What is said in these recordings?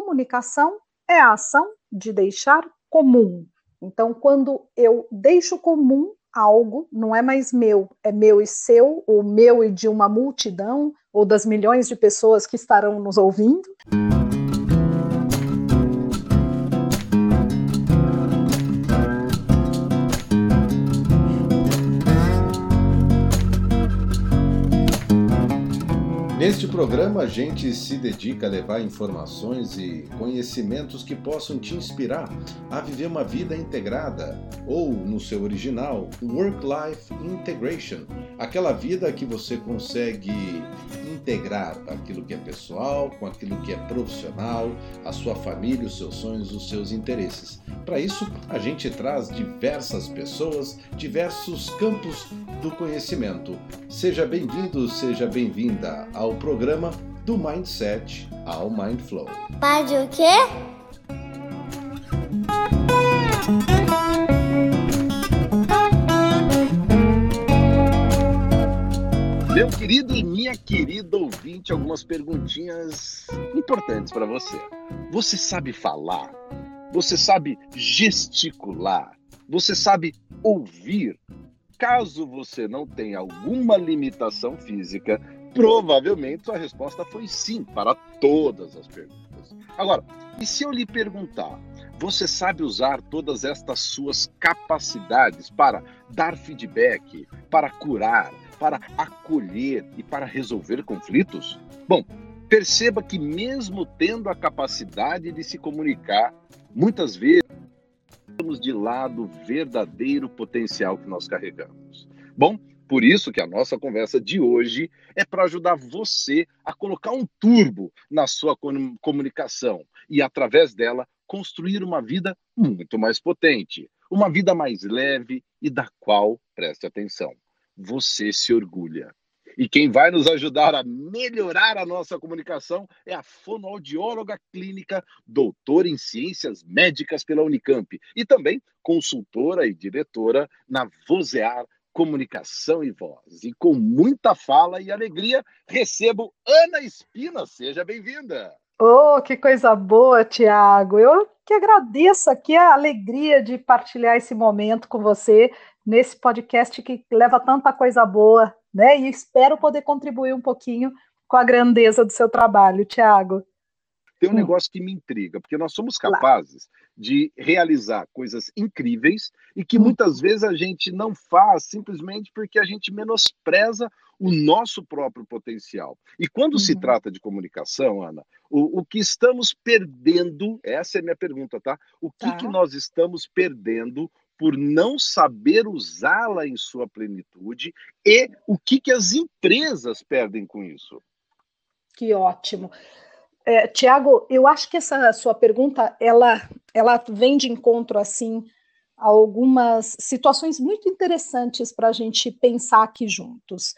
comunicação é a ação de deixar comum. Então, quando eu deixo comum algo, não é mais meu, é meu e seu, ou meu e de uma multidão, ou das milhões de pessoas que estarão nos ouvindo. Neste programa, a gente se dedica a levar informações e conhecimentos que possam te inspirar a viver uma vida integrada, ou, no seu original, Work-Life Integration. Aquela vida que você consegue integrar aquilo que é pessoal com aquilo que é profissional, a sua família, os seus sonhos, os seus interesses. Para isso, a gente traz diversas pessoas, diversos campos do conhecimento. Seja bem-vindo, seja bem-vinda ao programa do Mindset ao Mindflow. Pode o quê? Meu querido e minha querida ouvinte, algumas perguntinhas importantes para você. Você sabe falar? Você sabe gesticular? Você sabe ouvir? Caso você não tenha alguma limitação física, provavelmente sua resposta foi sim para todas as perguntas. Agora, e se eu lhe perguntar, você sabe usar todas estas suas capacidades para dar feedback, para curar, para acolher e para resolver conflitos? Bom, perceba que, mesmo tendo a capacidade de se comunicar, muitas vezes temos de lado o verdadeiro potencial que nós carregamos. Bom, por isso que a nossa conversa de hoje é para ajudar você a colocar um turbo na sua comunicação e, através dela, construir uma vida muito mais potente, uma vida mais leve e da qual, preste atenção, você se orgulha. E quem vai nos ajudar a melhorar a nossa comunicação é a fonoaudióloga clínica, doutora em ciências médicas pela Unicamp e também consultora e diretora na Vozear Comunicação e Voz. E com muita fala e alegria, recebo Ana Espina. Seja bem-vinda. Oh, que coisa boa, Tiago. Eu que agradeço aqui a alegria de partilhar esse momento com você nesse podcast que leva tanta coisa boa, né? E espero poder contribuir um pouquinho com a grandeza do seu trabalho, Tiago. Tem um hum. negócio que me intriga, porque nós somos capazes de realizar coisas incríveis e que hum. muitas vezes a gente não faz simplesmente porque a gente menospreza o nosso próprio potencial. E quando se uhum. trata de comunicação, Ana, o, o, que estamos perdendo, essa é a minha pergunta, tá? O que, tá. que nós estamos perdendo por não saber usá-la em sua plenitude e o que, que as empresas perdem com isso? Que ótimo. É, Tiago, eu acho que essa sua pergunta ela, ela vem de encontro assim a algumas situações muito interessantes para a gente pensar aqui juntos.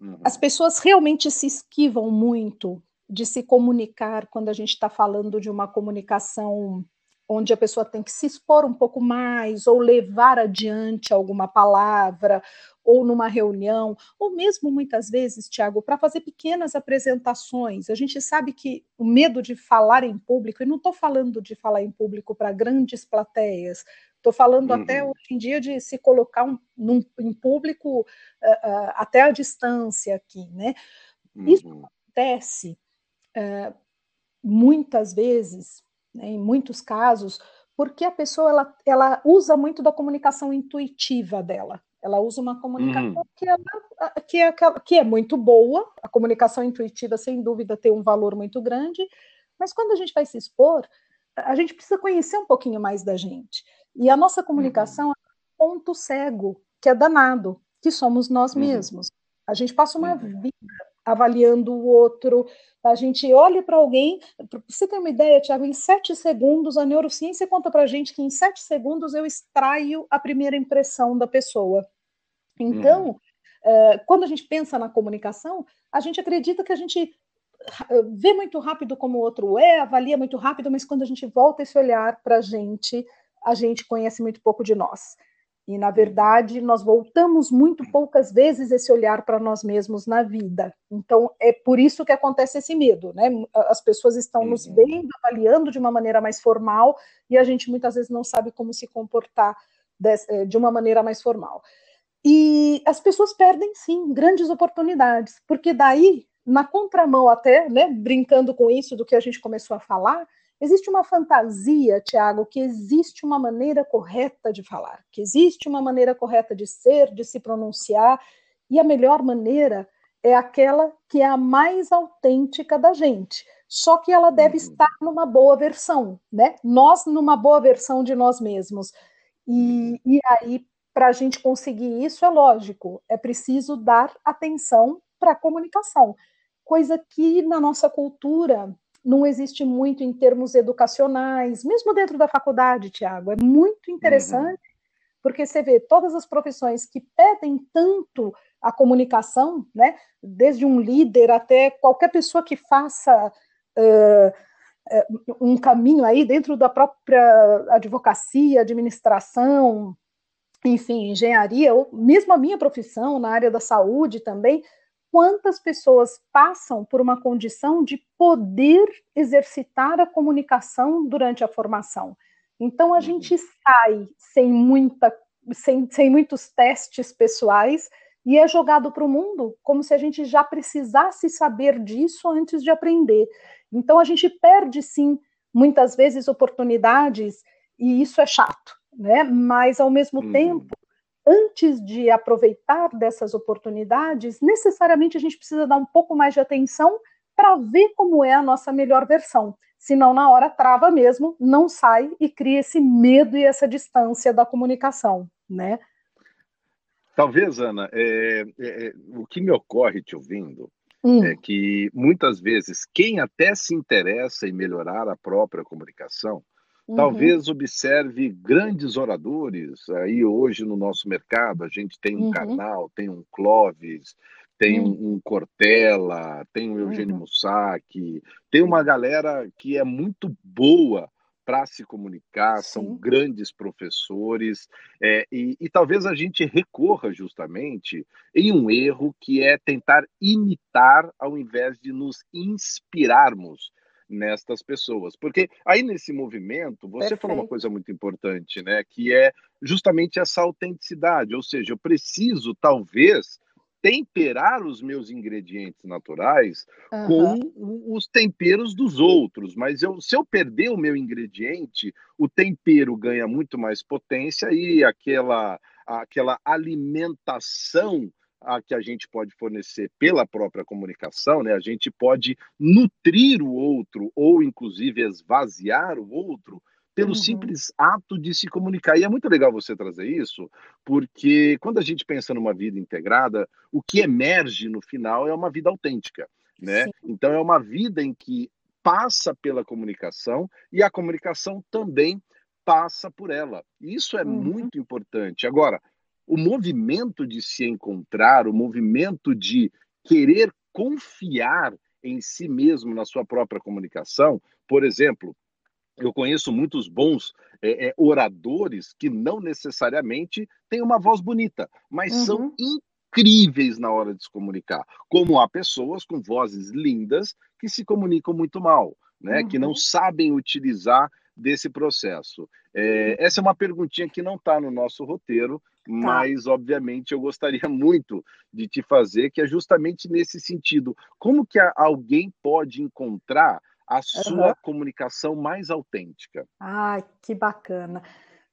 Uhum. As pessoas realmente se esquivam muito de se comunicar quando a gente está falando de uma comunicação onde a pessoa tem que se expor um pouco mais, ou levar adiante alguma palavra, ou numa reunião, ou mesmo muitas vezes, Tiago, para fazer pequenas apresentações. A gente sabe que o medo de falar em público, e não estou falando de falar em público para grandes plateias, estou falando uhum. até hoje em dia de se colocar um, num, em público uh, uh, até a distância aqui, né? Uhum. Isso acontece uh, muitas vezes né, em muitos casos, porque a pessoa ela, ela usa muito da comunicação intuitiva dela. Ela usa uma comunicação uhum. que, ela, que, é, que é muito boa, a comunicação intuitiva, sem dúvida, tem um valor muito grande, mas quando a gente vai se expor, a gente precisa conhecer um pouquinho mais da gente. E a nossa comunicação uhum. é um ponto cego, que é danado, que somos nós uhum. mesmos. A gente passa uma uhum. vida avaliando o outro. A gente olha para alguém, para você ter uma ideia, Tiago, em sete segundos, a neurociência conta para a gente que em sete segundos eu extraio a primeira impressão da pessoa. Então, uhum. é, quando a gente pensa na comunicação, a gente acredita que a gente vê muito rápido como o outro é, avalia muito rápido, mas quando a gente volta esse olhar para a gente, a gente conhece muito pouco de nós. E, na verdade, nós voltamos muito poucas vezes esse olhar para nós mesmos na vida. Então, é por isso que acontece esse medo, né? As pessoas estão nos uhum. vendo, avaliando de uma maneira mais formal, e a gente muitas vezes não sabe como se comportar eh, de uma maneira mais formal. E as pessoas perdem, sim, grandes oportunidades, porque daí, na contramão até, né, brincando com isso do que a gente começou a falar, Existe uma fantasia, Tiago, que existe uma maneira correta de falar, que existe uma maneira correta de ser, de se pronunciar, e a melhor maneira é aquela que é a mais autêntica da gente. Só que ela deve uhum. estar numa boa versão, né? Nós numa boa versão de nós mesmos. E, e aí, para a gente conseguir isso, é lógico, é preciso dar atenção para a comunicação, coisa que na nossa cultura não existe muito em termos educacionais, mesmo dentro da faculdade, Tiago. É muito interessante, uhum. porque você vê todas as profissões que pedem tanto a comunicação, né? Desde um líder até qualquer pessoa que faça uh, um caminho aí dentro da própria advocacia, administração, enfim, engenharia, ou mesmo a minha profissão na área da saúde também, quantas pessoas passam por uma condição de poder exercitar a comunicação durante a formação. Então a gente uhum. sai sem muita sem, sem muitos testes pessoais e é jogado para o mundo como se a gente já precisasse saber disso antes de aprender. Então a gente perde sim muitas vezes oportunidades e isso é chato, né? Mas ao mesmo uhum. tempo antes de aproveitar dessas oportunidades, necessariamente a gente precisa dar um pouco mais de atenção para ver como é a nossa melhor versão. Senão, na hora, trava mesmo, não sai e cria esse medo e essa distância da comunicação, né? Talvez, Ana, é, é, é o que me ocorre te ouvindo hum. é que muitas vezes quem até se interessa em melhorar a própria comunicação Uhum. Talvez observe grandes oradores aí hoje no nosso mercado. A gente tem um uhum. Tem um Clóvis, tem uhum. um Cortella, tem um Eugênio uhum. Mussac, tem uma galera que é muito boa para se comunicar, Sim. são grandes professores, é, e, e, talvez a gente recorra justamente em um erro que é tentar imitar ao invés de nos inspirarmos nestas pessoas. Porque aí nesse movimento, você Perfeito. falou uma coisa muito importante, né? Que é justamente essa autenticidade. Ou seja, eu preciso, talvez, temperar os meus ingredientes naturais uhum. com os temperos dos outros. Mas eu, se eu perder o meu ingrediente, o tempero ganha muito mais potência e aquela, aquela alimentação a que a gente pode fornecer pela própria comunicação, né? A gente pode nutrir o outro ou inclusive esvaziar o outro pelo uhum. simples ato de se comunicar. E é muito legal você trazer isso, porque quando a gente pensa numa vida integrada, o que emerge no final é uma vida autêntica, né? Sim. Então é uma vida em que passa pela comunicação e a comunicação também passa por ela. Isso é uhum. muito importante. Agora, o movimento de se encontrar, o movimento de querer confiar em si mesmo na sua própria comunicação. Por exemplo, eu conheço muitos bons é, é, oradores que não necessariamente têm uma voz bonita, mas uhum. são incríveis na hora de se comunicar. Como há pessoas com vozes lindas que se comunicam muito mal, né? Uhum. Que não uhum. sabem utilizar desse processo. É, uhum. essa é uma perguntinha que não está no nosso roteiro. Mas obviamente eu gostaria muito de te fazer, que é justamente nesse sentido. Como que alguém pode encontrar a sua uhum. comunicação mais autêntica? Ai, que bacana.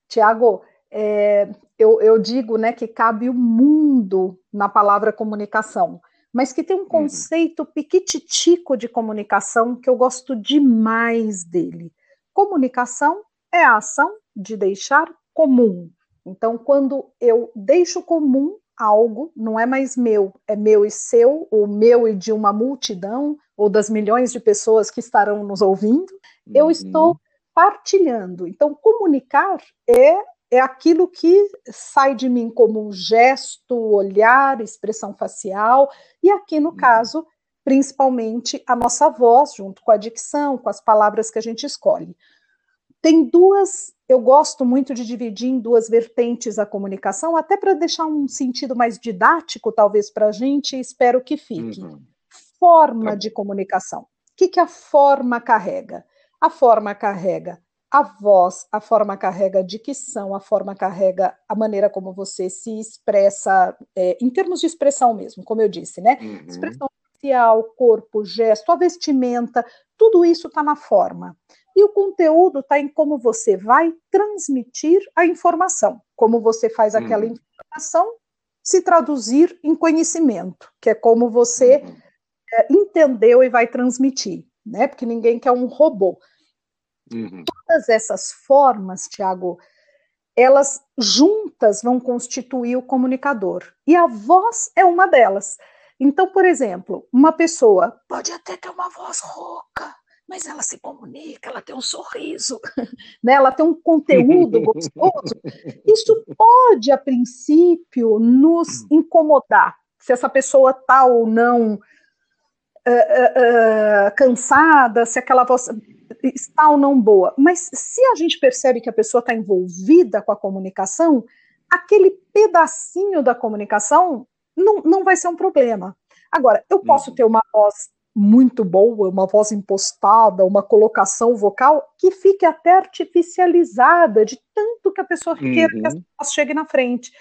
Tiago, é, eu, eu, digo né, que cabe o mundo na palavra comunicação, mas que tem um uhum. conceito piquititico de comunicação que eu gosto demais dele. Comunicação é a ação de deixar comum. Então, quando eu deixo comum algo, não é mais meu, é meu e seu, ou meu e de uma multidão, ou das milhões de pessoas que estarão nos ouvindo, uhum. eu estou partilhando. Então, comunicar é, é aquilo que sai de mim como um gesto, olhar, expressão facial, e aqui no uhum. caso, principalmente a nossa voz, junto com a dicção, com as palavras que a gente escolhe. Tem duas eu gosto muito de dividir em duas vertentes a comunicação, até para deixar um sentido mais didático, talvez, para a gente, e espero que fique. Uhum. Forma tá. de comunicação. O que, que a forma carrega? A forma carrega a voz, a forma carrega a dicção, a forma carrega a maneira como você se expressa, é, em termos de expressão mesmo, como eu disse, né? Uhum. Expressão facial, corpo, gesto, a vestimenta, tudo isso está na forma. E o conteúdo está em como você vai transmitir a informação, como você faz aquela uhum. informação se traduzir em conhecimento, que é como você uhum. é, entendeu e vai transmitir, né? Porque ninguém quer um robô. Uhum. Todas essas formas, Tiago, elas juntas vão constituir o comunicador. E a voz é uma delas. Então, por exemplo, uma pessoa pode até ter uma voz rouca, mas ela se comunica, ela tem um sorriso, né? ela tem um conteúdo gostoso. Isso pode, a princípio, nos incomodar, se essa pessoa está ou não uh, uh, uh, cansada, se aquela voz está ou não boa. Mas se a gente percebe que a pessoa está envolvida com a comunicação, aquele pedacinho da comunicação não, não vai ser um problema. Agora, eu posso uhum. ter uma voz muito boa, uma voz impostada, uma colocação vocal que fique até artificializada de tanto que a pessoa uhum. queira que a voz uhum. chegue na frente.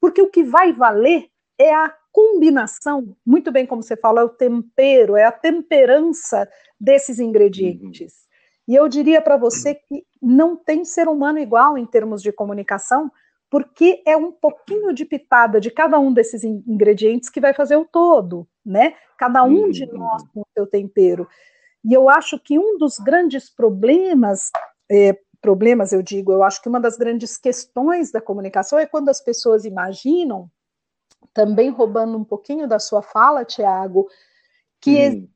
Porque o que vai valer é a combinação, muito bem como você fala, é o tempero, é a temperança desses ingredientes. Uhum. E eu diria para você que não tem ser humano igual em termos de comunicação, porque é um pouquinho de pitada de cada um desses ingredientes que vai fazer o todo, né? Cada um de uhum. nós com o seu tempero. E eu acho que um dos grandes problemas, é, problemas eu digo, eu acho que uma das grandes questões da comunicação é quando as pessoas imaginam, também roubando um pouquinho da sua fala, Tiago, que hum.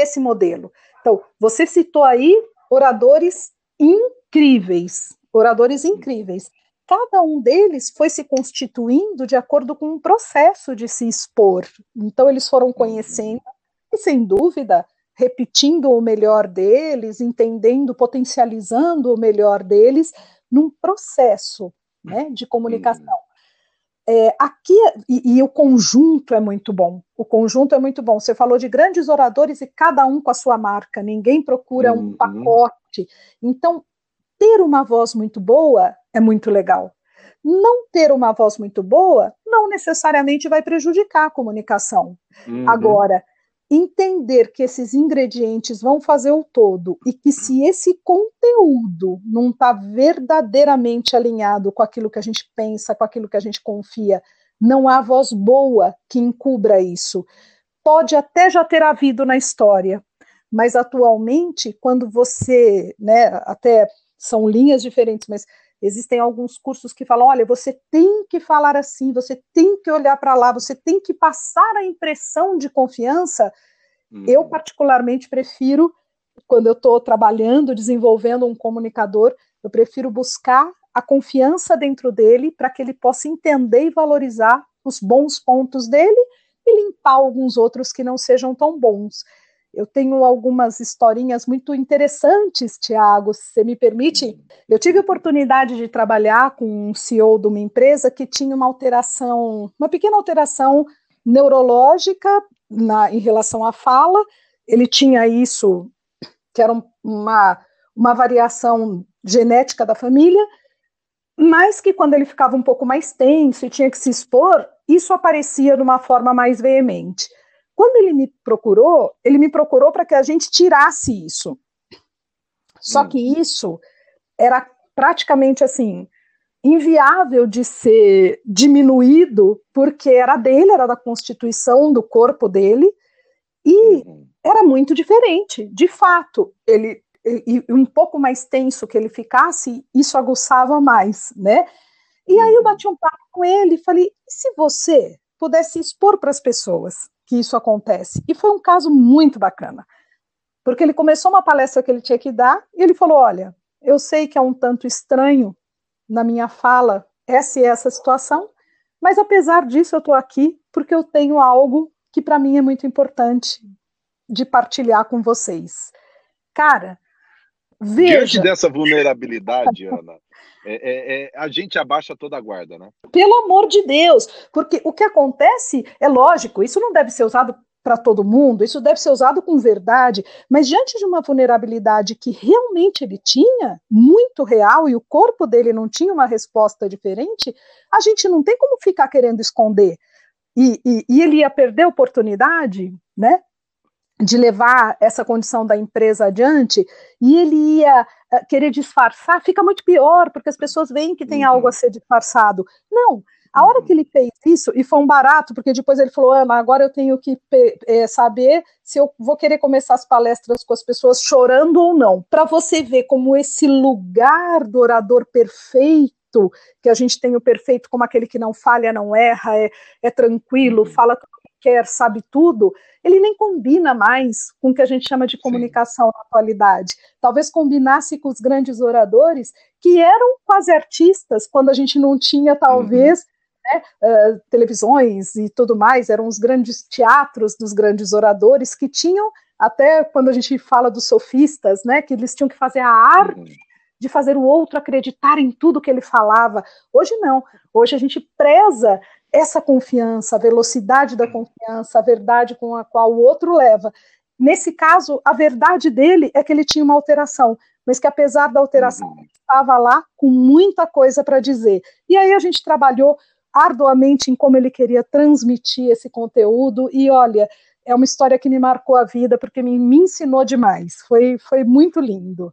esse modelo. Então, você citou aí oradores incríveis, oradores incríveis. Cada um deles foi se constituindo de acordo com um processo de se expor. Então, eles foram uhum. conhecendo e, sem dúvida, repetindo o melhor deles, entendendo, potencializando o melhor deles num processo né, de comunicação. É, aqui, e, e, o conjunto é muito bom. O conjunto é muito bom. Você falou de grandes oradores e cada um com a sua marca, ninguém procura uhum. um pacote. Então, ter uma voz muito boa é muito legal. Não ter uma voz muito boa não necessariamente vai prejudicar a comunicação. Uhum. Agora, entender que esses ingredientes vão fazer o todo e que se esse conteúdo não está verdadeiramente alinhado com aquilo que a gente pensa, com aquilo que a gente confia, não há voz boa que encubra isso. Pode até já ter havido na história, mas atualmente, quando você, né, até são linhas diferentes, mas existem alguns cursos que falam: olha, você tem que falar assim, você tem que olhar para lá, você tem que passar a impressão de confiança. Uhum. Eu, particularmente, prefiro, quando eu estou trabalhando, desenvolvendo um comunicador, eu prefiro buscar a confiança dentro dele para que ele possa entender e valorizar os bons pontos dele e limpar alguns outros que não sejam tão bons. Eu tenho algumas historinhas muito interessantes, Tiago, se você me permite. Eu tive a oportunidade de trabalhar com um CEO de uma empresa que tinha uma alteração, uma pequena alteração neurológica na, em relação à fala. Ele tinha isso, que era uma, uma variação genética da família, mas que quando ele ficava um pouco mais tenso e tinha que se expor, isso aparecia de uma forma mais veemente. Quando ele me procurou, ele me procurou para que a gente tirasse isso. Só hum. que isso era praticamente assim inviável de ser diminuído, porque era dele, era da constituição do corpo dele, e uhum. era muito diferente. De fato, ele e um pouco mais tenso que ele ficasse, isso aguçava mais, né? E aí eu uhum. bati um papo com ele e falei: e se você pudesse expor para as pessoas que isso acontece. E foi um caso muito bacana, porque ele começou uma palestra que ele tinha que dar e ele falou: Olha, eu sei que é um tanto estranho na minha fala essa e essa situação, mas apesar disso eu estou aqui porque eu tenho algo que para mim é muito importante de partilhar com vocês. Cara, Veja. Diante dessa vulnerabilidade, Ana, é, é, é, a gente abaixa toda a guarda, né? Pelo amor de Deus, porque o que acontece é lógico, isso não deve ser usado para todo mundo, isso deve ser usado com verdade, mas diante de uma vulnerabilidade que realmente ele tinha, muito real, e o corpo dele não tinha uma resposta diferente, a gente não tem como ficar querendo esconder. E, e, e ele ia perder a oportunidade, né? De levar essa condição da empresa adiante e ele ia uh, querer disfarçar, fica muito pior, porque as pessoas veem que tem uhum. algo a ser disfarçado. Não, a hora que ele fez isso, e foi um barato, porque depois ele falou, Ana, agora eu tenho que é, saber se eu vou querer começar as palestras com as pessoas chorando ou não, para você ver como esse lugar do orador perfeito, que a gente tem o perfeito como aquele que não falha, não erra, é, é tranquilo, uhum. fala tudo quer, sabe tudo, ele nem combina mais com o que a gente chama de comunicação Sim. na atualidade. Talvez combinasse com os grandes oradores, que eram quase artistas, quando a gente não tinha, talvez, uhum né, uh, televisões e tudo mais, eram os grandes teatros dos grandes oradores que tinham, até quando a gente fala dos sofistas, né, que eles tinham que fazer a arte uhum. de fazer o outro acreditar em tudo que ele falava. Hoje não, hoje a gente preza essa confiança, a velocidade da confiança, a verdade com a qual o outro leva. Nesse caso, a verdade dele é que ele tinha uma alteração, mas que apesar da alteração, uhum. estava lá com muita coisa para dizer. E aí a gente trabalhou arduamente em como ele queria transmitir esse conteúdo, e olha, é uma história que me marcou a vida, porque me, me ensinou demais, foi, foi muito lindo.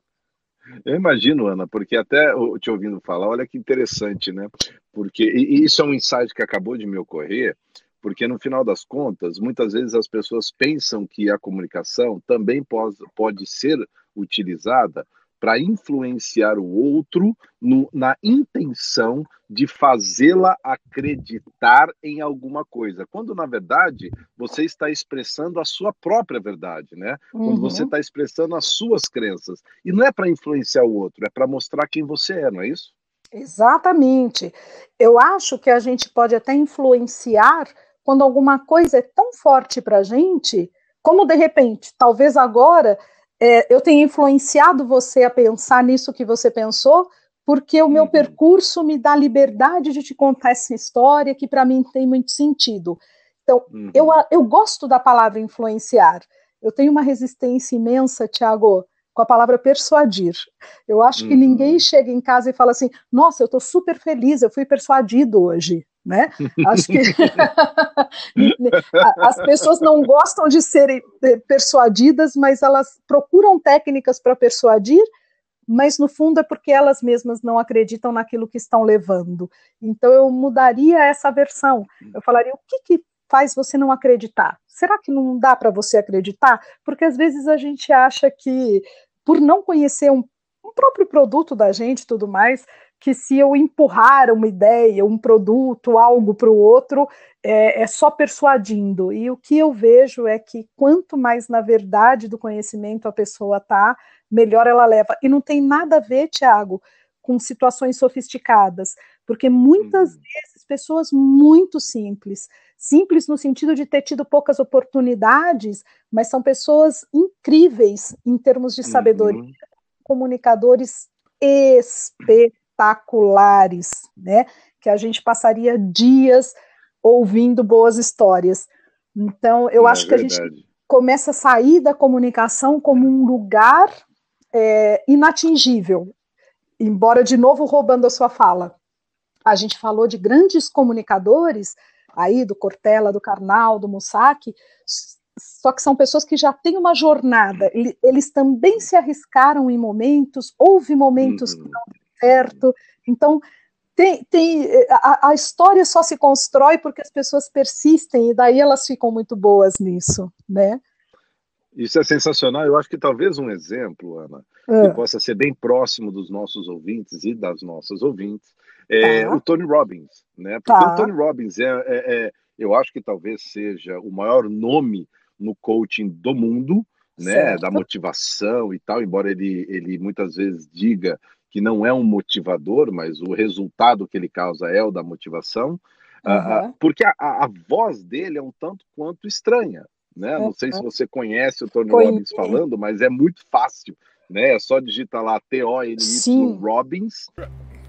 Eu imagino, Ana, porque até te ouvindo falar, olha que interessante, né? Porque e isso é um insight que acabou de me ocorrer, porque no final das contas, muitas vezes as pessoas pensam que a comunicação também pode, pode ser utilizada para influenciar o outro no, na intenção de fazê-la acreditar em alguma coisa, quando na verdade você está expressando a sua própria verdade, né? Uhum. Quando você está expressando as suas crenças. E não é para influenciar o outro, é para mostrar quem você é, não é isso? Exatamente. Eu acho que a gente pode até influenciar quando alguma coisa é tão forte para a gente, como de repente, talvez agora é, eu tenho influenciado você a pensar nisso que você pensou, porque o meu uhum. percurso me dá liberdade de te contar essa história que para mim tem muito sentido. Então, uhum. eu, eu gosto da palavra influenciar. Eu tenho uma resistência imensa, Tiago, com a palavra persuadir. Eu acho que ninguém uhum. chega em casa e fala assim: nossa, eu estou super feliz, eu fui persuadido hoje né? Acho que as pessoas não gostam de serem eh, persuadidas, mas elas procuram técnicas para persuadir, mas no fundo é porque elas mesmas não acreditam naquilo que estão levando. Então eu mudaria essa versão. Eu falaria: o que, que faz você não acreditar? Será que não dá para você acreditar? Porque às vezes a gente acha que, por não conhecer um, um próprio produto da gente tudo mais, que se eu empurrar uma ideia, um produto, algo para o outro, é, é, só persuadindo. E o que eu vejo é que quanto mais na verdade do conhecimento a pessoa está, melhor ela leva. E não tem nada a ver, Tiago, com situações sofisticadas, porque muitas uhum. vezes pessoas muito simples, simples no sentido de ter tido poucas oportunidades, mas são pessoas incríveis em termos de sabedoria, uhum. comunicadores espetaculares espetaculares, né? Que a gente passaria dias ouvindo boas histórias. Então, eu é acho verdade. que a gente começa a sair da comunicação como um lugar é, inatingível. Embora, de novo, roubando a sua fala. A gente falou de grandes comunicadores, aí do Cortella, do Karnal, do Mussac, só que são pessoas que já têm uma jornada. Eles também se arriscaram em momentos, houve momentos uhum. que não certo. Então, tem, tem a, a, história só se constrói porque as pessoas persistem e daí elas ficam muito boas nisso, né? Isso é sensacional. Eu acho que talvez um exemplo, Ana, que ah. possa ser bem próximo dos nossos ouvintes e das nossas ouvintes, é tá. o Tony Robbins, né? Porque tá. o Tony Robbins é, é, é, eu acho que talvez seja o maior nome no coaching do mundo, né? Certo. Da motivação e tal, embora ele, ele muitas vezes diga que não é um motivador, mas o resultado que ele causa é o da motivação, uhum. uh, porque a, a, voz dele é um tanto quanto estranha. Né? Uhum. Não sei se você conhece o Tony Robbins falando, mas é muito fácil né? É só digitar lá T-O-N-Y Robbins.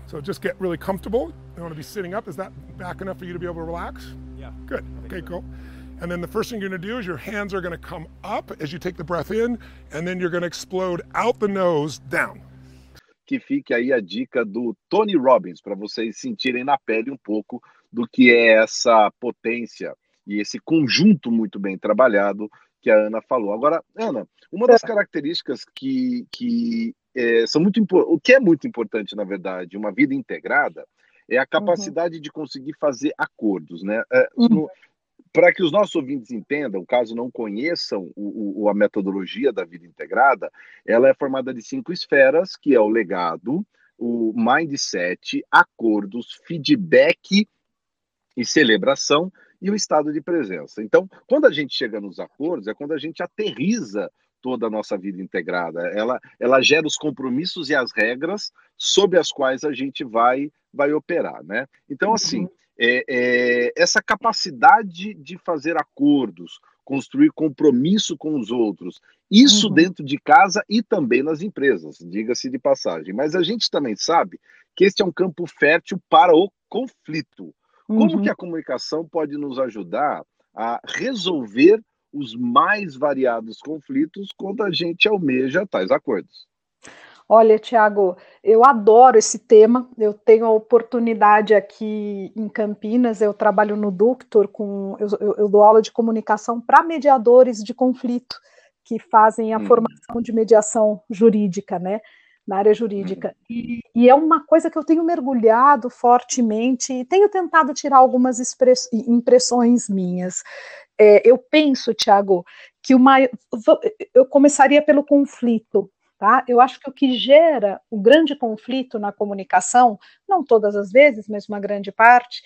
So just get really comfortable. You want to be sitting up. Is that back enough for you to be able to relax? Yeah. Good. Okay, cool. And then the first thing you're going to do is your hands are going to come up as you take the breath in, and then you're going to explode out the nose down. Que fique aí a dica do Tony Robbins para vocês sentirem na pele um pouco do que é essa potência e esse conjunto muito bem trabalhado que a Ana falou. Agora, Ana, uma das características que, que é, são muito o que é muito importante, na verdade, uma vida integrada é a capacidade uhum. de conseguir fazer acordos, né? É, uhum. Para que os nossos ouvintes entendam, caso não conheçam o, o, a metodologia da vida integrada, ela é formada de cinco esferas, que é o legado, o mindset, acordos, feedback e celebração, e o estado de presença. Então, quando a gente chega nos acordos, é quando a gente aterriza toda a nossa vida integrada. Ela, ela gera os compromissos e as regras sob as quais a gente vai, vai operar, né? Então, assim, uhum. É, é, essa capacidade de fazer acordos, construir compromisso com os outros, isso uhum. dentro de casa e também nas empresas, diga-se de passagem. Mas a gente também sabe que este é um campo fértil para o conflito. Como uhum. que a comunicação pode nos ajudar a resolver os mais variados conflitos quando a gente almeja tais acordos? Olha, Tiago, eu adoro esse tema. Eu tenho a oportunidade aqui em Campinas, eu trabalho no Ductor, com, eu, eu, eu dou aula de comunicação para mediadores de conflito que fazem a hum. formação de mediação jurídica, né? na área jurídica. Uhum. E, e, é uma coisa que eu tenho mergulhado fortemente e tenho tentado tirar algumas impressões minhas. É, eu penso, Tiago, que uma, eu começaria pelo conflito. Tá? Eu acho que o que gera o grande conflito na comunicação, não todas as vezes, mas uma grande parte,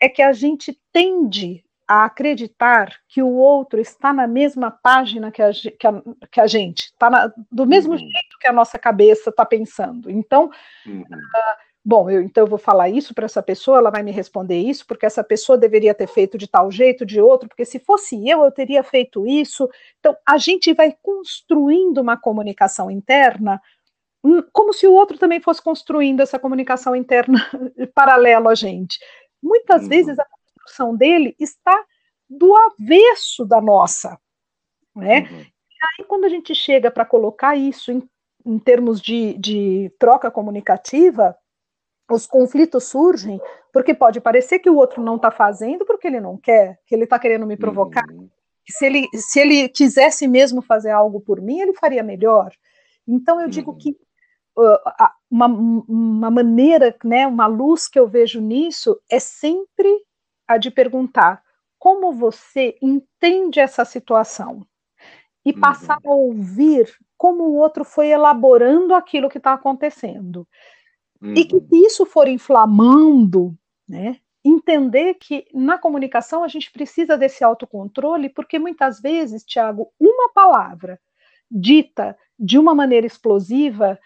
é que a gente tende a acreditar que o outro está na mesma página que a, que a, que a gente, está do mesmo uhum. jeito que a nossa cabeça está pensando. Então, uhum. uh, bom, eu, então eu vou falar isso para essa pessoa, ela vai me responder isso, porque essa pessoa deveria ter feito de tal jeito, de outro, porque se fosse eu, eu teria feito isso. Então, a gente vai construindo uma comunicação interna hum, como se o outro também fosse construindo essa comunicação interna paralelo a gente. Muitas uhum. vezes a construção dele está do avesso da nossa. Né? Uhum. E aí, quando a gente chega para colocar isso em, em termos de, de troca comunicativa, os conflitos surgem porque pode parecer que o outro não está fazendo porque ele não quer, que ele está querendo me provocar. Uhum. Se ele, se ele quisesse mesmo fazer algo por mim, ele faria melhor. Então, eu uhum. digo que uh, uma, uma maneira, né, uma luz que eu vejo nisso é sempre a de perguntar como você entende essa situação e passar uhum. a ouvir como o outro foi elaborando aquilo que está acontecendo. Uhum. E que se isso for inflamando, né, entender que na comunicação a gente precisa desse autocontrole, porque muitas vezes, Tiago, uma palavra dita de uma maneira explosiva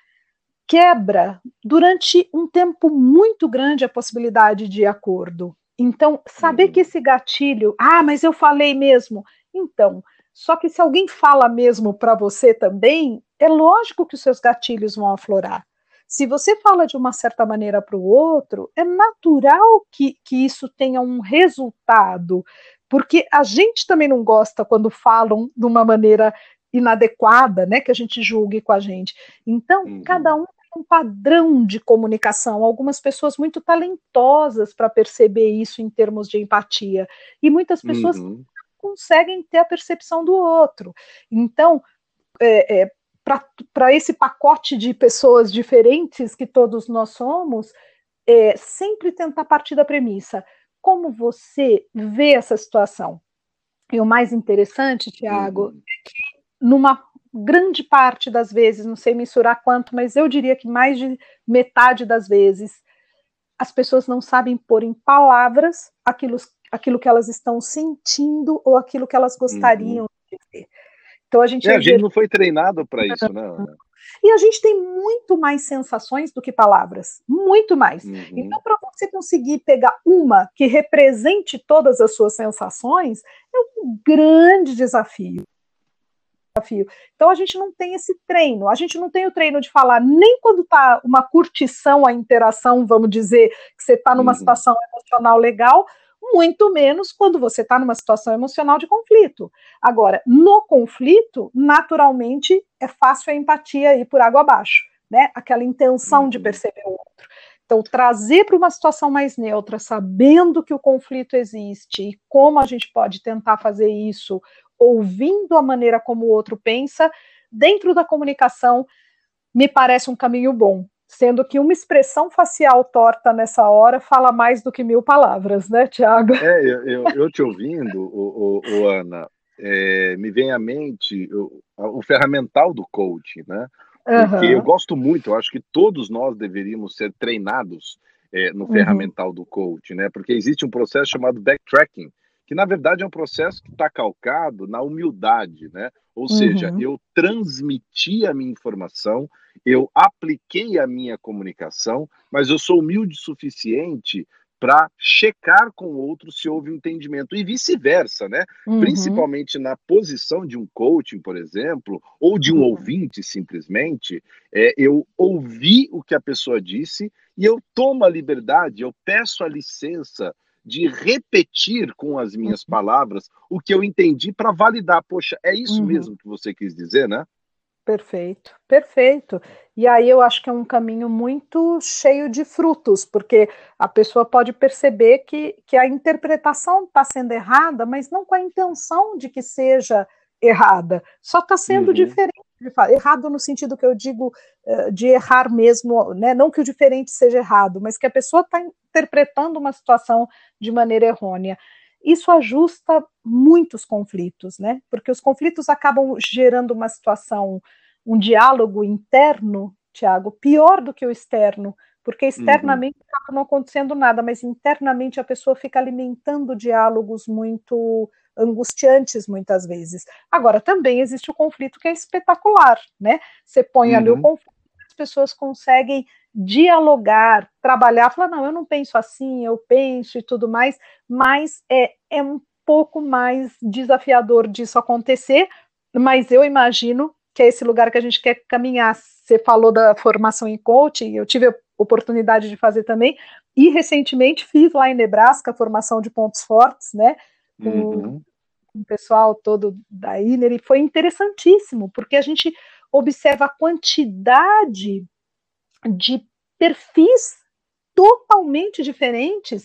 quebra durante um tempo muito grande a possibilidade de acordo. Então, saber uhum. que esse gatilho, ah, mas eu falei mesmo. Então, só que se alguém fala mesmo para você também, é lógico que os seus gatilhos vão aflorar. Se você fala de uma certa maneira para o outro, é natural que, que isso tenha um resultado, porque a gente também não gosta quando falam de uma maneira inadequada, né, que a gente julgue com a gente. Então, uhum. cada um um padrão de comunicação, algumas pessoas muito talentosas para perceber isso em termos de empatia, e muitas pessoas uhum. conseguem ter a percepção do outro. Então, é, é, para esse pacote de pessoas diferentes que todos nós somos, é, sempre tentar partir da premissa: como você vê essa situação? E o mais interessante, Tiago, uhum. é que numa grande parte das vezes, não sei mensurar quanto, mas eu diria que mais de metade das vezes, as pessoas não sabem pôr em palavras aquilo, aquilo que elas estão sentindo ou aquilo que elas gostariam uhum. de dizer. Então a gente, é, a gente não foi treinado para isso, né? E a gente tem muito mais sensações do que palavras, muito mais. Uhum. Então, para você conseguir pegar uma que represente todas as suas sensações, é um grande desafio. desafio. Então a gente não tem esse treino, a gente não tem o treino de falar nem quando está uma curtição, a interação, vamos dizer, que você está numa uhum. situação emocional legal, muito menos quando você está numa situação emocional de conflito. Agora, no conflito, naturalmente, é fácil a empatia ir por água abaixo, né? Aquela intenção de uhum. perceber o outro. Então, trazer para uma situação mais neutra, sabendo que o conflito existe e como a gente pode tentar fazer isso, ouvindo a maneira como o outro pensa, dentro da comunicação, me parece um caminho bom sendo que uma expressão facial torta nessa hora fala mais do que mil palavras, né, Tiago? É, eu, eu, eu, te ouvindo, o, o, o Ana, é, me vem à mente o, o ferramental do coaching, né? Porque uhum. eu gosto muito, eu acho que todos nós deveríamos ser treinados é, no uhum. ferramental do coaching, né? Porque existe um processo chamado backtracking, que na verdade é um processo que está calcado na humildade, né? Ou seja, uhum. eu transmiti a minha informação, eu apliquei a minha comunicação, mas eu sou humilde o suficiente para checar com o outro se houve entendimento e vice-versa, né? Uhum. Principalmente na posição de um coaching, por exemplo, ou de um uhum. ouvinte simplesmente, é, eu ouvi o que a pessoa disse e eu tomo a liberdade, eu peço a licença de repetir com as minhas uhum. palavras o que eu entendi para validar. Poxa, é isso uhum. mesmo que você quis dizer, né? Perfeito, perfeito. E aí eu acho que é um caminho muito cheio de frutos, porque a pessoa pode perceber que, que a interpretação está sendo errada, mas não com a intenção de que seja errada, só está sendo uhum. diferente. Errado no sentido que eu digo uh, de errar mesmo, né? não que o diferente seja errado, mas que a pessoa está interpretando uma situação de maneira errônea isso ajusta muitos conflitos, né? Porque os conflitos acabam gerando uma situação, um diálogo interno, Tiago, pior do que o externo, porque externamente uhum. acaba não acontecendo nada, mas internamente a pessoa fica alimentando diálogos muito angustiantes muitas vezes. Agora, também existe o conflito que é espetacular, né? Você põe uhum. ali o uhum. conflito, as pessoas conseguem dialogar, trabalhar, falar, não, eu não penso assim, eu penso e tudo mais, mas é, é um pouco mais desafiador disso acontecer, mas eu imagino que é esse lugar que a gente quer caminhar. Você falou da formação em coaching, eu tive a oportunidade de fazer também, e recentemente fiz lá em Nebraska a formação de pontos fortes, né, uhum. com o pessoal todo da INER, e foi interessantíssimo, porque a gente observa a quantidade de perfis totalmente diferentes.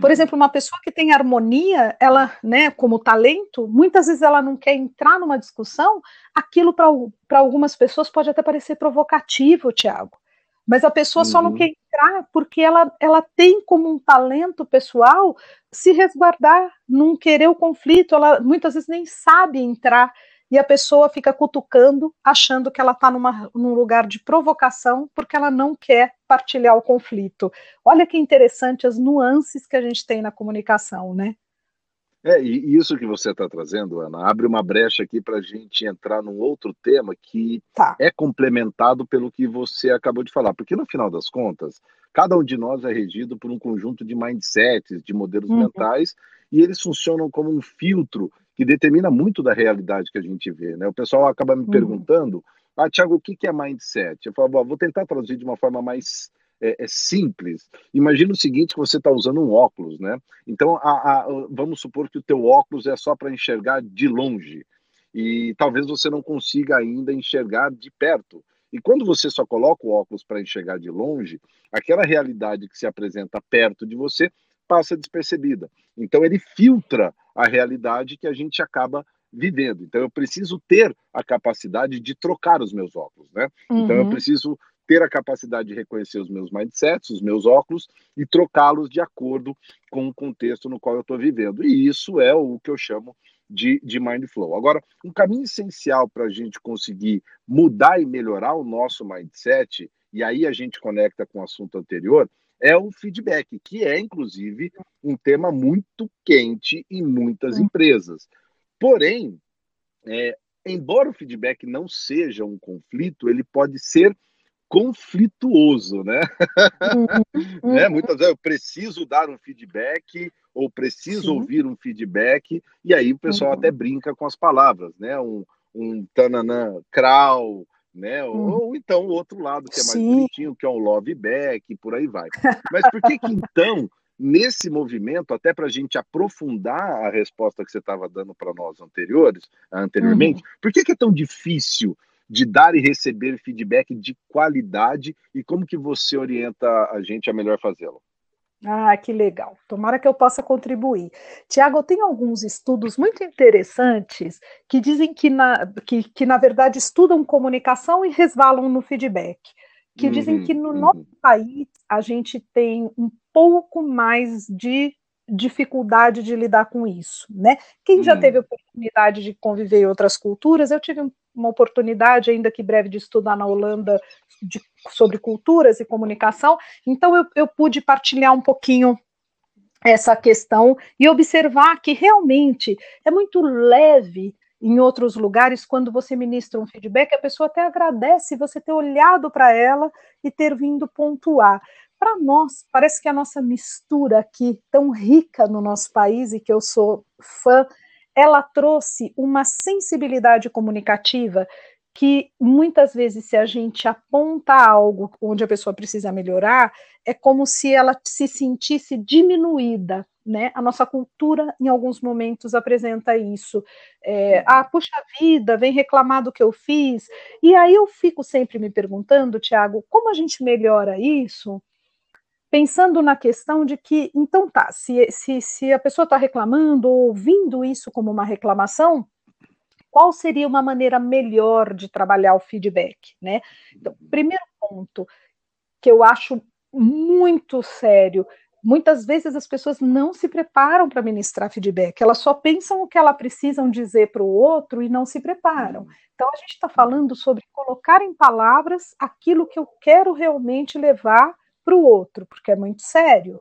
Por uhum. exemplo, uma pessoa que tem harmonia, ela, né, como talento, muitas vezes ela não quer entrar numa discussão, aquilo para algumas pessoas pode até parecer provocativo, Tiago. Mas a pessoa uhum. só não uhum. quer entrar porque ela, ela tem como um talento pessoal se resguardar, não querer o conflito, ela muitas vezes nem sabe entrar e a pessoa fica cutucando, achando que ela está num lugar de provocação, porque ela não quer partilhar o conflito. Olha que interessante as nuances que a gente tem na comunicação, né? É, e isso que você está trazendo, Ana, abre uma brecha aqui para a gente entrar num outro tema que tá. é complementado pelo que você acabou de falar, porque no final das contas, cada um de nós é regido por um conjunto de mindsets, de modelos uhum. mentais, e eles funcionam como um filtro que determina muito da realidade que a gente vê. Né? O pessoal acaba me uhum. perguntando, ah, Tiago, o que é mindset? Eu falo, vou tentar traduzir de uma forma mais é, é simples. Imagina o seguinte, que você está usando um óculos, né? Então, a, a, vamos supor que o teu óculos é só para enxergar de longe. E talvez você não consiga ainda enxergar de perto. E quando você só coloca o óculos para enxergar de longe, aquela realidade que se apresenta perto de você passa despercebida. Então ele filtra a realidade que a gente acaba vivendo. Então eu preciso ter a capacidade de trocar os meus óculos, né? Uhum. Então eu uhum. preciso ter a capacidade de reconhecer os meus mindsets, os meus óculos e trocá-los de acordo com o contexto no qual eu estou vivendo. E isso é o que eu chamo de, de mind flow. Agora, um caminho essencial para a gente conseguir mudar e melhorar o nosso mindset, e aí a gente conecta com o assunto anterior, é o feedback, que é, inclusive, um tema muito quente em muitas hum. empresas. Porém, é, embora o feedback não seja um conflito, ele pode ser conflituoso, né? Uhum. né? Muitas vezes eu preciso dar um feedback ou preciso Sim. ouvir um feedback, e aí o pessoal uhum. até brinca com as palavras, né? Um, um tananã crawl, né? Hum. Ou, então o outro lado que é mais Sim. bonitinho, que é um love back, e por aí vai. Mas por que que então nesse movimento, até para a gente aprofundar a resposta que você estava dando para nós anteriores, anteriormente, uhum. por que, que, é tão difícil de dar e receber feedback de qualidade e como que você orienta a gente a melhor fazê-lo? Ah, que legal. Tomara que eu possa contribuir. Tiago, tem alguns estudos muito interessantes que dizem que na, que, que, na verdade, estudam comunicação e resvalam no feedback. Que uhum, dizem que no uhum. nosso país a gente tem um pouco mais de dificuldade de lidar com isso, né? Quem já uhum. teve oportunidade de conviver em outras culturas, eu tive uma oportunidade, ainda que breve, de estudar na Holanda de, sobre culturas e comunicação, então eu, eu pude partilhar um pouquinho essa questão e observar que realmente é muito leve em outros lugares, quando você ministra um feedback, a pessoa até agradece você ter olhado para ela e ter vindo pontuar. Para nós, parece que a nossa mistura aqui, tão rica no nosso país e que eu sou fã, ela trouxe uma sensibilidade comunicativa que muitas vezes, se a gente aponta algo onde a pessoa precisa melhorar, é como se ela se sentisse diminuída. Né? A nossa cultura, em alguns momentos, apresenta isso. É, ah, puxa vida, vem reclamar do que eu fiz. E aí eu fico sempre me perguntando, Tiago, como a gente melhora isso? Pensando na questão de que, então tá, se, se, se a pessoa está reclamando ou ouvindo isso como uma reclamação, qual seria uma maneira melhor de trabalhar o feedback, né? Então, primeiro ponto que eu acho muito sério, muitas vezes as pessoas não se preparam para ministrar feedback, elas só pensam o que elas precisam dizer para o outro e não se preparam. Então, a gente está falando sobre colocar em palavras aquilo que eu quero realmente levar para o outro, porque é muito sério.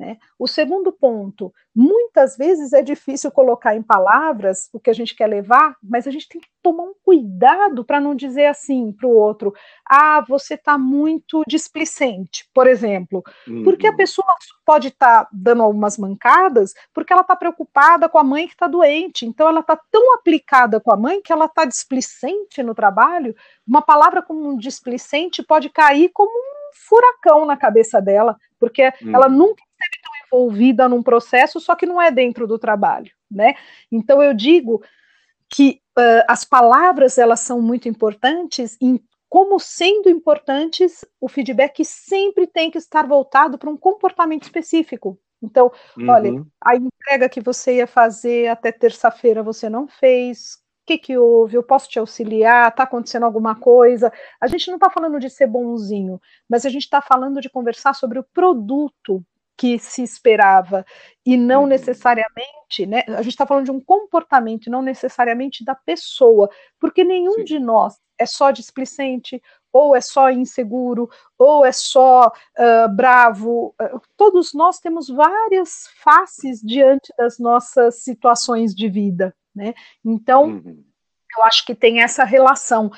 Né? O segundo ponto, muitas vezes é difícil colocar em palavras o que a gente quer levar, mas a gente tem que tomar um cuidado para não dizer assim para o outro: ah, você está muito displicente, por exemplo, uhum. porque a pessoa pode estar tá dando algumas mancadas porque ela está preocupada com a mãe que está doente, então ela está tão aplicada com a mãe que ela está displicente no trabalho. Uma palavra como um displicente pode cair como um furacão na cabeça dela, porque hum. ela nunca esteve tão envolvida num processo, só que não é dentro do trabalho, né? Então eu digo que uh, as palavras elas são muito importantes em como sendo importantes, o feedback sempre tem que estar voltado para um comportamento específico. Então, uhum. olha, a entrega que você ia fazer até terça-feira você não fez, que, que houve? Eu posso te auxiliar? Está acontecendo alguma coisa? A gente não está falando de ser bonzinho, mas a gente está falando de conversar sobre o produto que se esperava e não uhum. necessariamente, né? A gente está falando de um comportamento, não necessariamente da pessoa, porque nenhum Sim. de nós é só displicente, ou é só inseguro, ou é só uh, bravo. Todos nós temos várias faces diante das nossas situações de vida. Né? Então, uhum. eu acho que tem essa relação,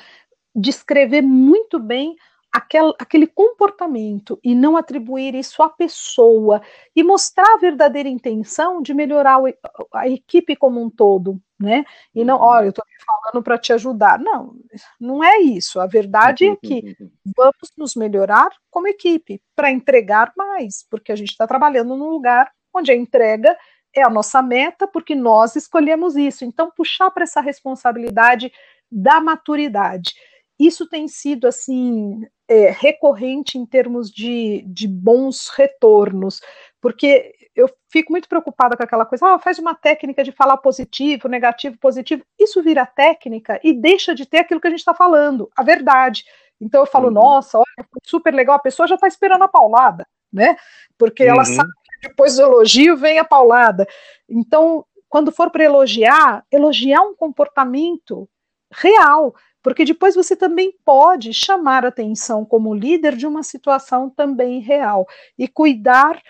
descrever muito bem aquel, aquele comportamento e não atribuir isso à pessoa e mostrar a verdadeira intenção de melhorar o, a equipe como um todo, né? E não, uhum. olha, eu estou falando para te ajudar. Não, não é isso. A verdade é que vamos nos melhorar como equipe para entregar mais, porque a gente está trabalhando num lugar onde a entrega é a nossa meta, porque nós escolhemos isso. Então, puxar para essa responsabilidade da maturidade. Isso tem sido, assim, é, recorrente em termos de, de bons retornos, porque eu fico muito preocupada com aquela coisa, ah, faz uma técnica de falar positivo, negativo, positivo. Isso vira técnica e deixa de ter aquilo que a gente está falando, a verdade. Então eu falo, uhum. nossa, olha, foi super legal, a pessoa já está esperando a paulada, né? Porque uhum. ela sabe depois do elogio vem a paulada. Então, quando for para elogiar, elogiar um comportamento real, porque depois você também pode chamar atenção como líder de uma situação também real e cuidar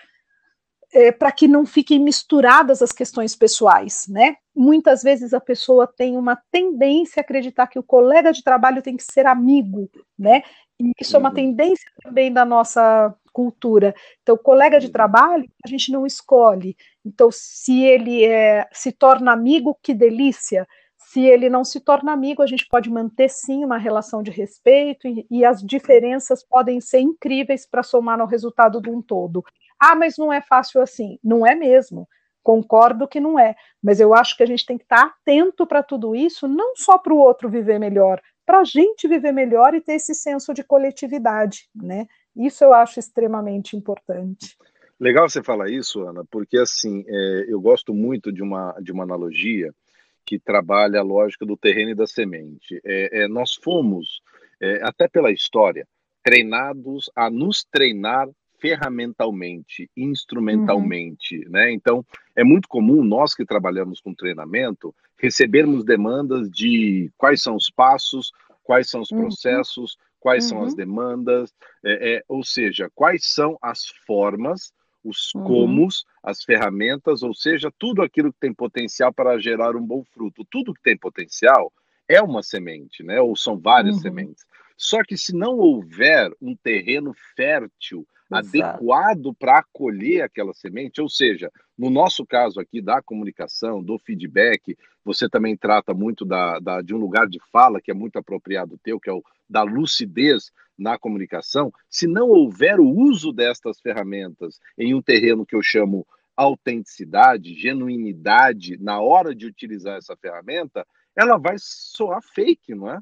é, para que não fiquem misturadas as questões pessoais, né? Muitas vezes a pessoa tem uma tendência a acreditar que o colega de trabalho tem que ser amigo, né? E isso é uma uhum. tendência também da nossa cultura. Então, colega de uhum. trabalho, a gente não escolhe. Então, se ele é, se torna amigo, que delícia. se ele não se torna amigo, a gente pode manter sim uma relação de respeito e, e as diferenças podem ser incríveis para somar no resultado de um todo. Ah, mas não é fácil assim. Não é mesmo. Concordo que não é, mas eu acho que a gente tem que estar atento para tudo isso, não só para o outro viver melhor, para a gente viver melhor e ter esse senso de coletividade, né? Isso eu acho extremamente importante. Legal você falar isso, Ana, porque assim é, eu gosto muito de uma de uma analogia que trabalha a lógica do terreno e da semente. É, é, nós fomos, é, até pela história, treinados a nos treinar ferramentalmente, instrumentalmente, uhum. né? Então, é muito comum nós que trabalhamos com treinamento recebermos demandas de quais são os passos, quais são os uhum. Quais uhum. são as uhum. demandas, é, é, ou seja, quais são as formas, os uhum. comos, as ferramentas, ou seja, tudo aquilo que tem potencial para gerar um bom fruto. Tudo que tem potencial é uma semente, né? Ou são várias uhum. sementes. Só que se não houver um terreno fértil adequado para acolher aquela semente, ou seja, no nosso caso aqui da comunicação, do feedback, você também trata muito da, da, de um lugar de fala que é muito apropriado teu, que é o da lucidez na comunicação. Se não houver o uso destas ferramentas em um terreno que eu chamo autenticidade, genuinidade na hora de utilizar essa ferramenta, ela vai soar fake, não é?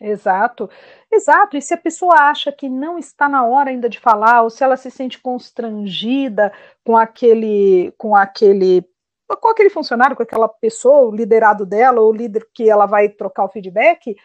Exato, exato. E se a pessoa acha que não está na hora ainda de falar, ou se ela se sente constrangida com aquele, com aquele, com aquele funcionário, com aquela pessoa, o liderado dela, ou o líder que ela vai trocar o feedback,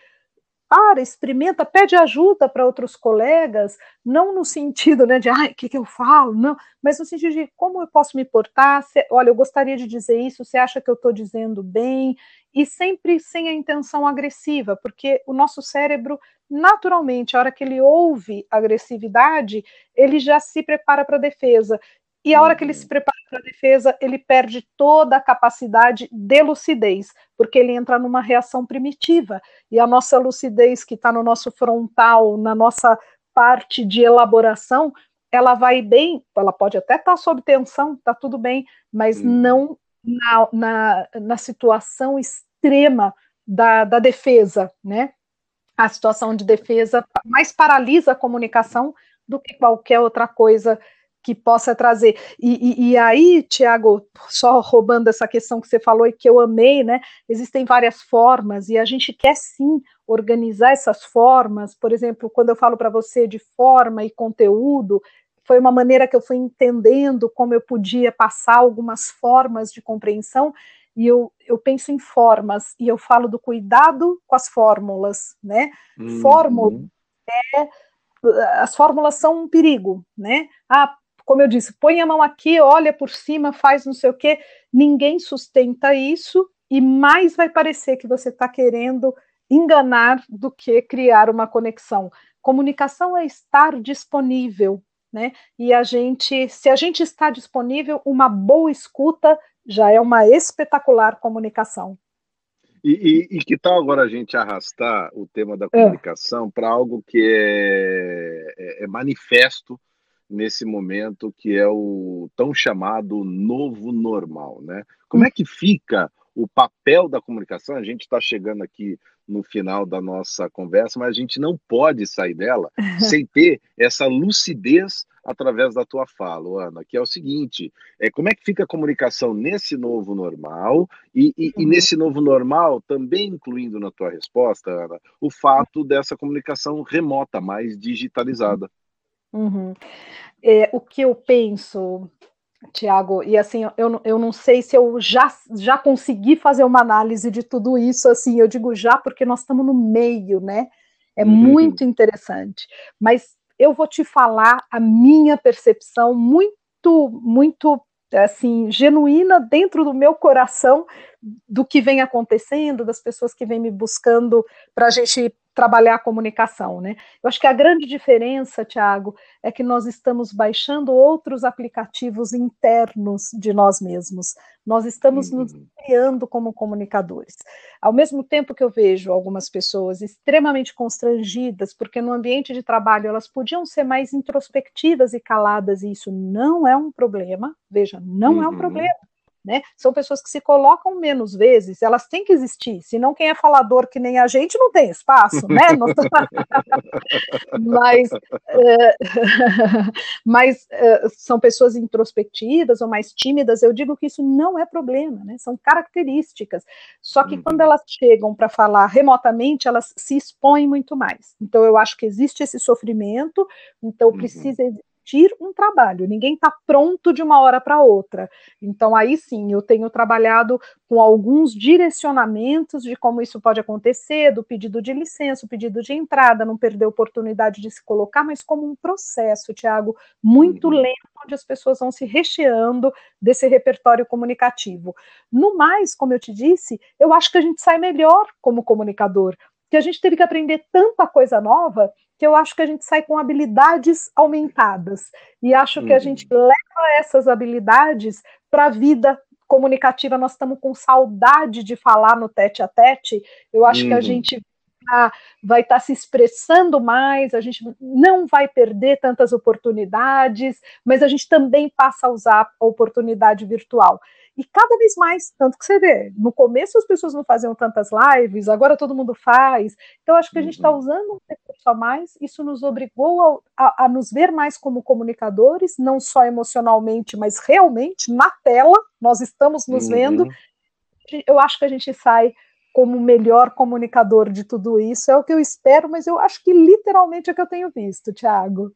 para, experimenta, pede ajuda para outros colegas, não no sentido né, de, ai, o que, que eu falo, não, mas no sentido de como eu posso me portar, se, olha, eu gostaria de dizer isso, você acha que eu estou dizendo bem, e sempre sem a intenção agressiva, porque o nosso cérebro, naturalmente, a hora que ele ouve agressividade, ele já se prepara para a defesa. E a hora que ele se uhum. prepara para a defesa, ele perde toda a capacidade de lucidez, porque ele entra numa reação primitiva. E a nossa lucidez, que está no nosso frontal, na nossa parte de elaboração, ela vai bem, ela pode até estar tá sob tensão, está tudo bem, mas hum. não na, na, na, situação extrema da, da defesa, né? A situação de defesa mais paralisa a comunicação do que qualquer outra coisa que possa trazer. E, e, e aí, Tiago, só roubando essa questão que você falou e que eu amei, né? Existem várias formas e a gente quer sim organizar essas formas. Por exemplo, quando eu falo para você de forma e conteúdo, foi uma maneira que eu fui entendendo como eu podia passar algumas formas de compreensão. E eu, eu penso em formas, e eu falo do cuidado com as fórmulas, né? Uhum. Fórmula é as fórmulas são um perigo, né? Ah, como eu disse, põe a mão aqui, olha por cima, faz não sei o quê. Ninguém sustenta isso e mais vai parecer que você está querendo enganar do que criar uma conexão. Comunicação é estar disponível, né? E a gente, se a gente está disponível, uma boa escuta já é uma espetacular comunicação. E, e, e, que tal agora a gente arrastar o tema da é. comunicação é. para algo que é, é, é manifesto nesse momento que é o tão chamado novo normal, né? Como é que fica o papel da comunicação? A gente está chegando aqui no final da nossa conversa, mas a gente não pode sair dela sem ter essa lucidez através da tua fala, Ana, que é o seguinte: é como é que fica a comunicação nesse novo normal e, e, uhum. e nesse novo normal também incluindo na tua resposta, Ana, o fato dessa comunicação remota, mais digitalizada. Uhum. É, o que eu penso, Tiago, e assim, eu, eu não sei se eu já, já consegui fazer uma análise de tudo isso, assim, eu digo já porque nós estamos no meio, né? É uhum. muito interessante. Mas eu vou te falar a minha percepção muito, muito assim, genuína dentro do meu coração do que vem acontecendo, das pessoas que vêm me buscando para a gente trabalhar a comunicação, né? Eu acho que a grande diferença, Tiago, é que nós estamos baixando outros aplicativos internos de nós mesmos. Nós estamos uhum. nos criando como comunicadores. Ao mesmo tempo que eu vejo algumas pessoas extremamente constrangidas, porque no ambiente de trabalho elas podiam ser mais introspectivas e caladas, e isso não é um problema. Veja, não uhum. é um uhum. problema né? São pessoas que se colocam menos vezes, elas têm que existir, senão quem é falador que nem a gente não tem espaço, né? mas é, mas é, são pessoas introspectivas ou mais tímidas, eu digo que isso não é problema, né? São características. Só que uhum. quando elas chegam para falar remotamente, elas se expõem muito mais. Então eu acho que existe esse sofrimento, então uhum. precisa existir um trabalho, ninguém está pronto de uma hora para outra. Então, aí sim, eu tenho trabalhado com alguns direcionamentos de como isso pode acontecer, do pedido de licença, o pedido de entrada, não perder a oportunidade de se colocar, mas como um processo, Tiago, muito uhum. lento, onde as pessoas vão se recheando desse repertório comunicativo. No mais, como eu te disse, eu acho que a gente sai melhor como comunicador, que a gente teve que aprender tanta coisa nova que eu acho que a gente sai com habilidades aumentadas. E acho uhum. que a uhum. gente leva essas habilidades para a vida comunicativa. Nós estamos com saudade de falar no tete a tete. Eu acho uhum. que a uhum. gente vai estar tá se expressando mais, a gente não vai perder tantas oportunidades, mas a gente também passa a usar a oportunidade virtual. E cada vez mais, tanto que você vê, no começo as pessoas não faziam tantas lives, agora todo mundo faz. Então, acho que a gente está uhum. usando um recurso a mais, isso nos obrigou a, a, a, nos ver mais como comunicadores, não só emocionalmente, mas realmente na tela, nós estamos nos uhum. vendo. Eu acho que a gente sai como melhor comunicador de tudo isso, é o que eu espero, mas eu acho que literalmente é o que eu tenho visto, Tiago.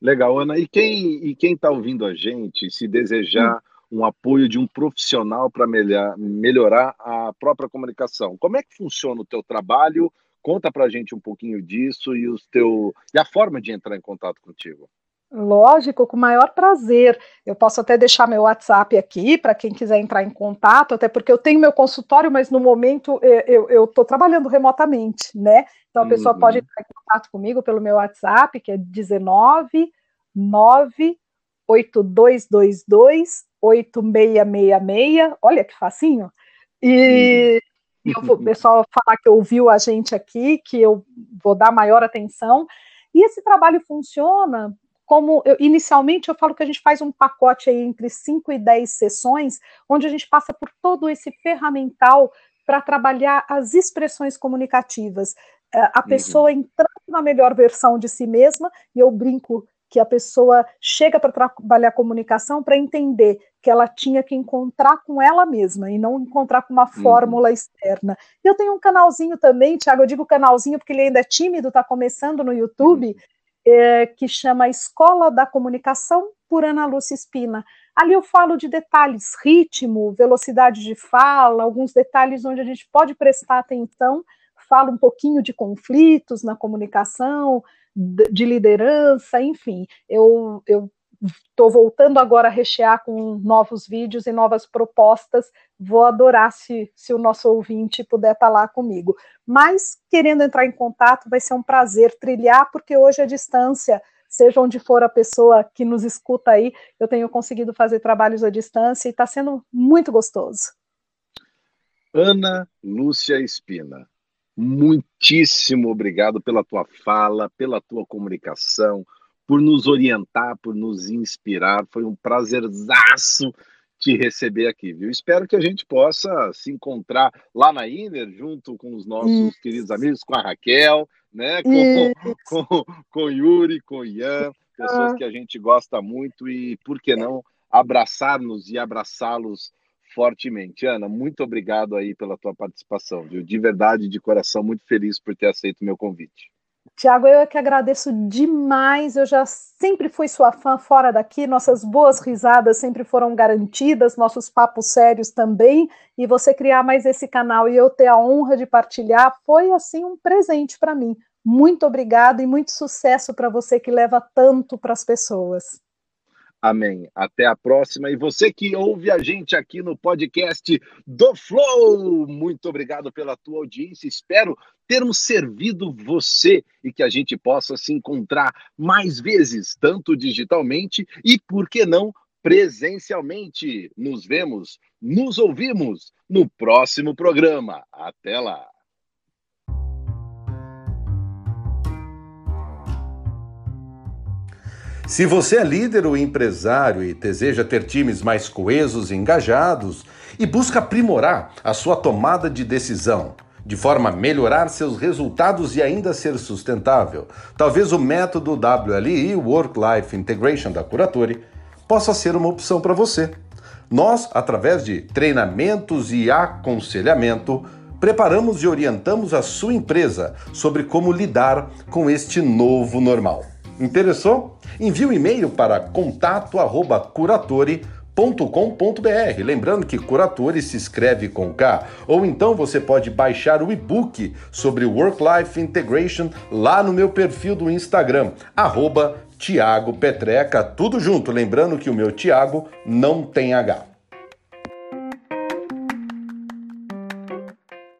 Legal, Ana. E quem e quem está ouvindo a gente, se desejar hum. Um apoio de um profissional para melhor, melhorar a própria comunicação, como é que funciona o teu trabalho? Conta para a gente um pouquinho disso e, os teu, e a forma de entrar em contato contigo. Lógico, com o maior prazer. Eu posso até deixar meu WhatsApp aqui para quem quiser entrar em contato, até porque eu tenho meu consultório, mas no momento eu estou trabalhando remotamente, né? Então a pessoa pode uhum. entrar em contato comigo pelo meu WhatsApp, que é 19 9 8222 8666. Olha que facinho. E uhum. eu vou, o pessoal falar que ouviu a gente aqui, que eu vou dar maior atenção. E esse trabalho funciona como eu, inicialmente eu falo que a gente faz um pacote aí entre 5 e 10 sessões, onde a gente passa por todo esse ferramental para trabalhar as expressões comunicativas. É, a uhum. pessoa entrando na melhor versão de si mesma, e eu brinco que a pessoa chega para trabalhar a comunicação para entender que ela tinha que encontrar com ela mesma e não encontrar com uma uhum. fórmula externa. Eu tenho um canalzinho também, Tiago, eu digo canalzinho porque ele ainda é tímido, está começando no YouTube, uhum é, que chama Escola da Comunicação por Ana Lúcia Espina. Ali eu falo de detalhes, ritmo, velocidade de fala, alguns detalhes onde a gente pode prestar atenção. Falo um pouquinho de conflitos na comunicação, de liderança, enfim. Eu, Estou voltando agora a rechear com novos vídeos e novas propostas. Vou adorar se, se o nosso ouvinte puder estar tá lá comigo. Mas, querendo entrar em contato, vai ser um prazer trilhar, porque hoje a distância, seja onde for a pessoa que nos escuta aí, eu tenho conseguido fazer trabalhos à distância e está sendo muito gostoso. Ana Lúcia Espina, muitíssimo obrigado pela tua fala, pela tua comunicação por nos orientar, por nos inspirar. Foi um prazerzaço te receber aqui, viu? Espero que a gente possa se encontrar lá na Iner, junto com os nossos Isso. queridos amigos, com a Raquel, né? Com, com, com Yuri, com Ian, pessoas ah. que a gente gosta muito e, por que não, abraçar-nos e abraçá-los fortemente. Ana, muito obrigado aí pela tua participação, viu? De verdade, de coração, muito feliz por ter aceito o meu convite. Tiago, eu é que agradeço demais. Eu já sempre fui sua fã fora daqui. Nossas boas risadas sempre foram garantidas, nossos papos sérios também. E você criar mais esse canal e eu ter a honra de partilhar foi assim um presente para mim. Muito obrigada e muito sucesso para você que leva tanto para as pessoas. Amém. Até a próxima. E você que ouve a gente aqui no podcast do Flow, muito obrigado pela tua audiência. Espero termos servido você e que a gente possa se encontrar mais vezes, tanto digitalmente e, por que não, presencialmente. Nos vemos, nos ouvimos no próximo programa. Até lá. Se você é líder ou empresário e deseja ter times mais coesos e engajados e busca aprimorar a sua tomada de decisão, de forma a melhorar seus resultados e ainda ser sustentável, talvez o método WLI, Work Life Integration da Curatori, possa ser uma opção para você. Nós, através de treinamentos e aconselhamento, preparamos e orientamos a sua empresa sobre como lidar com este novo normal. Interessou? Envie um e-mail para contato@curatori.com .com.br. Lembrando que Curatore se escreve com K. Ou então você pode baixar o e-book sobre Work-Life Integration lá no meu perfil do Instagram, arroba Tiago Petreca, tudo junto. Lembrando que o meu Tiago não tem H.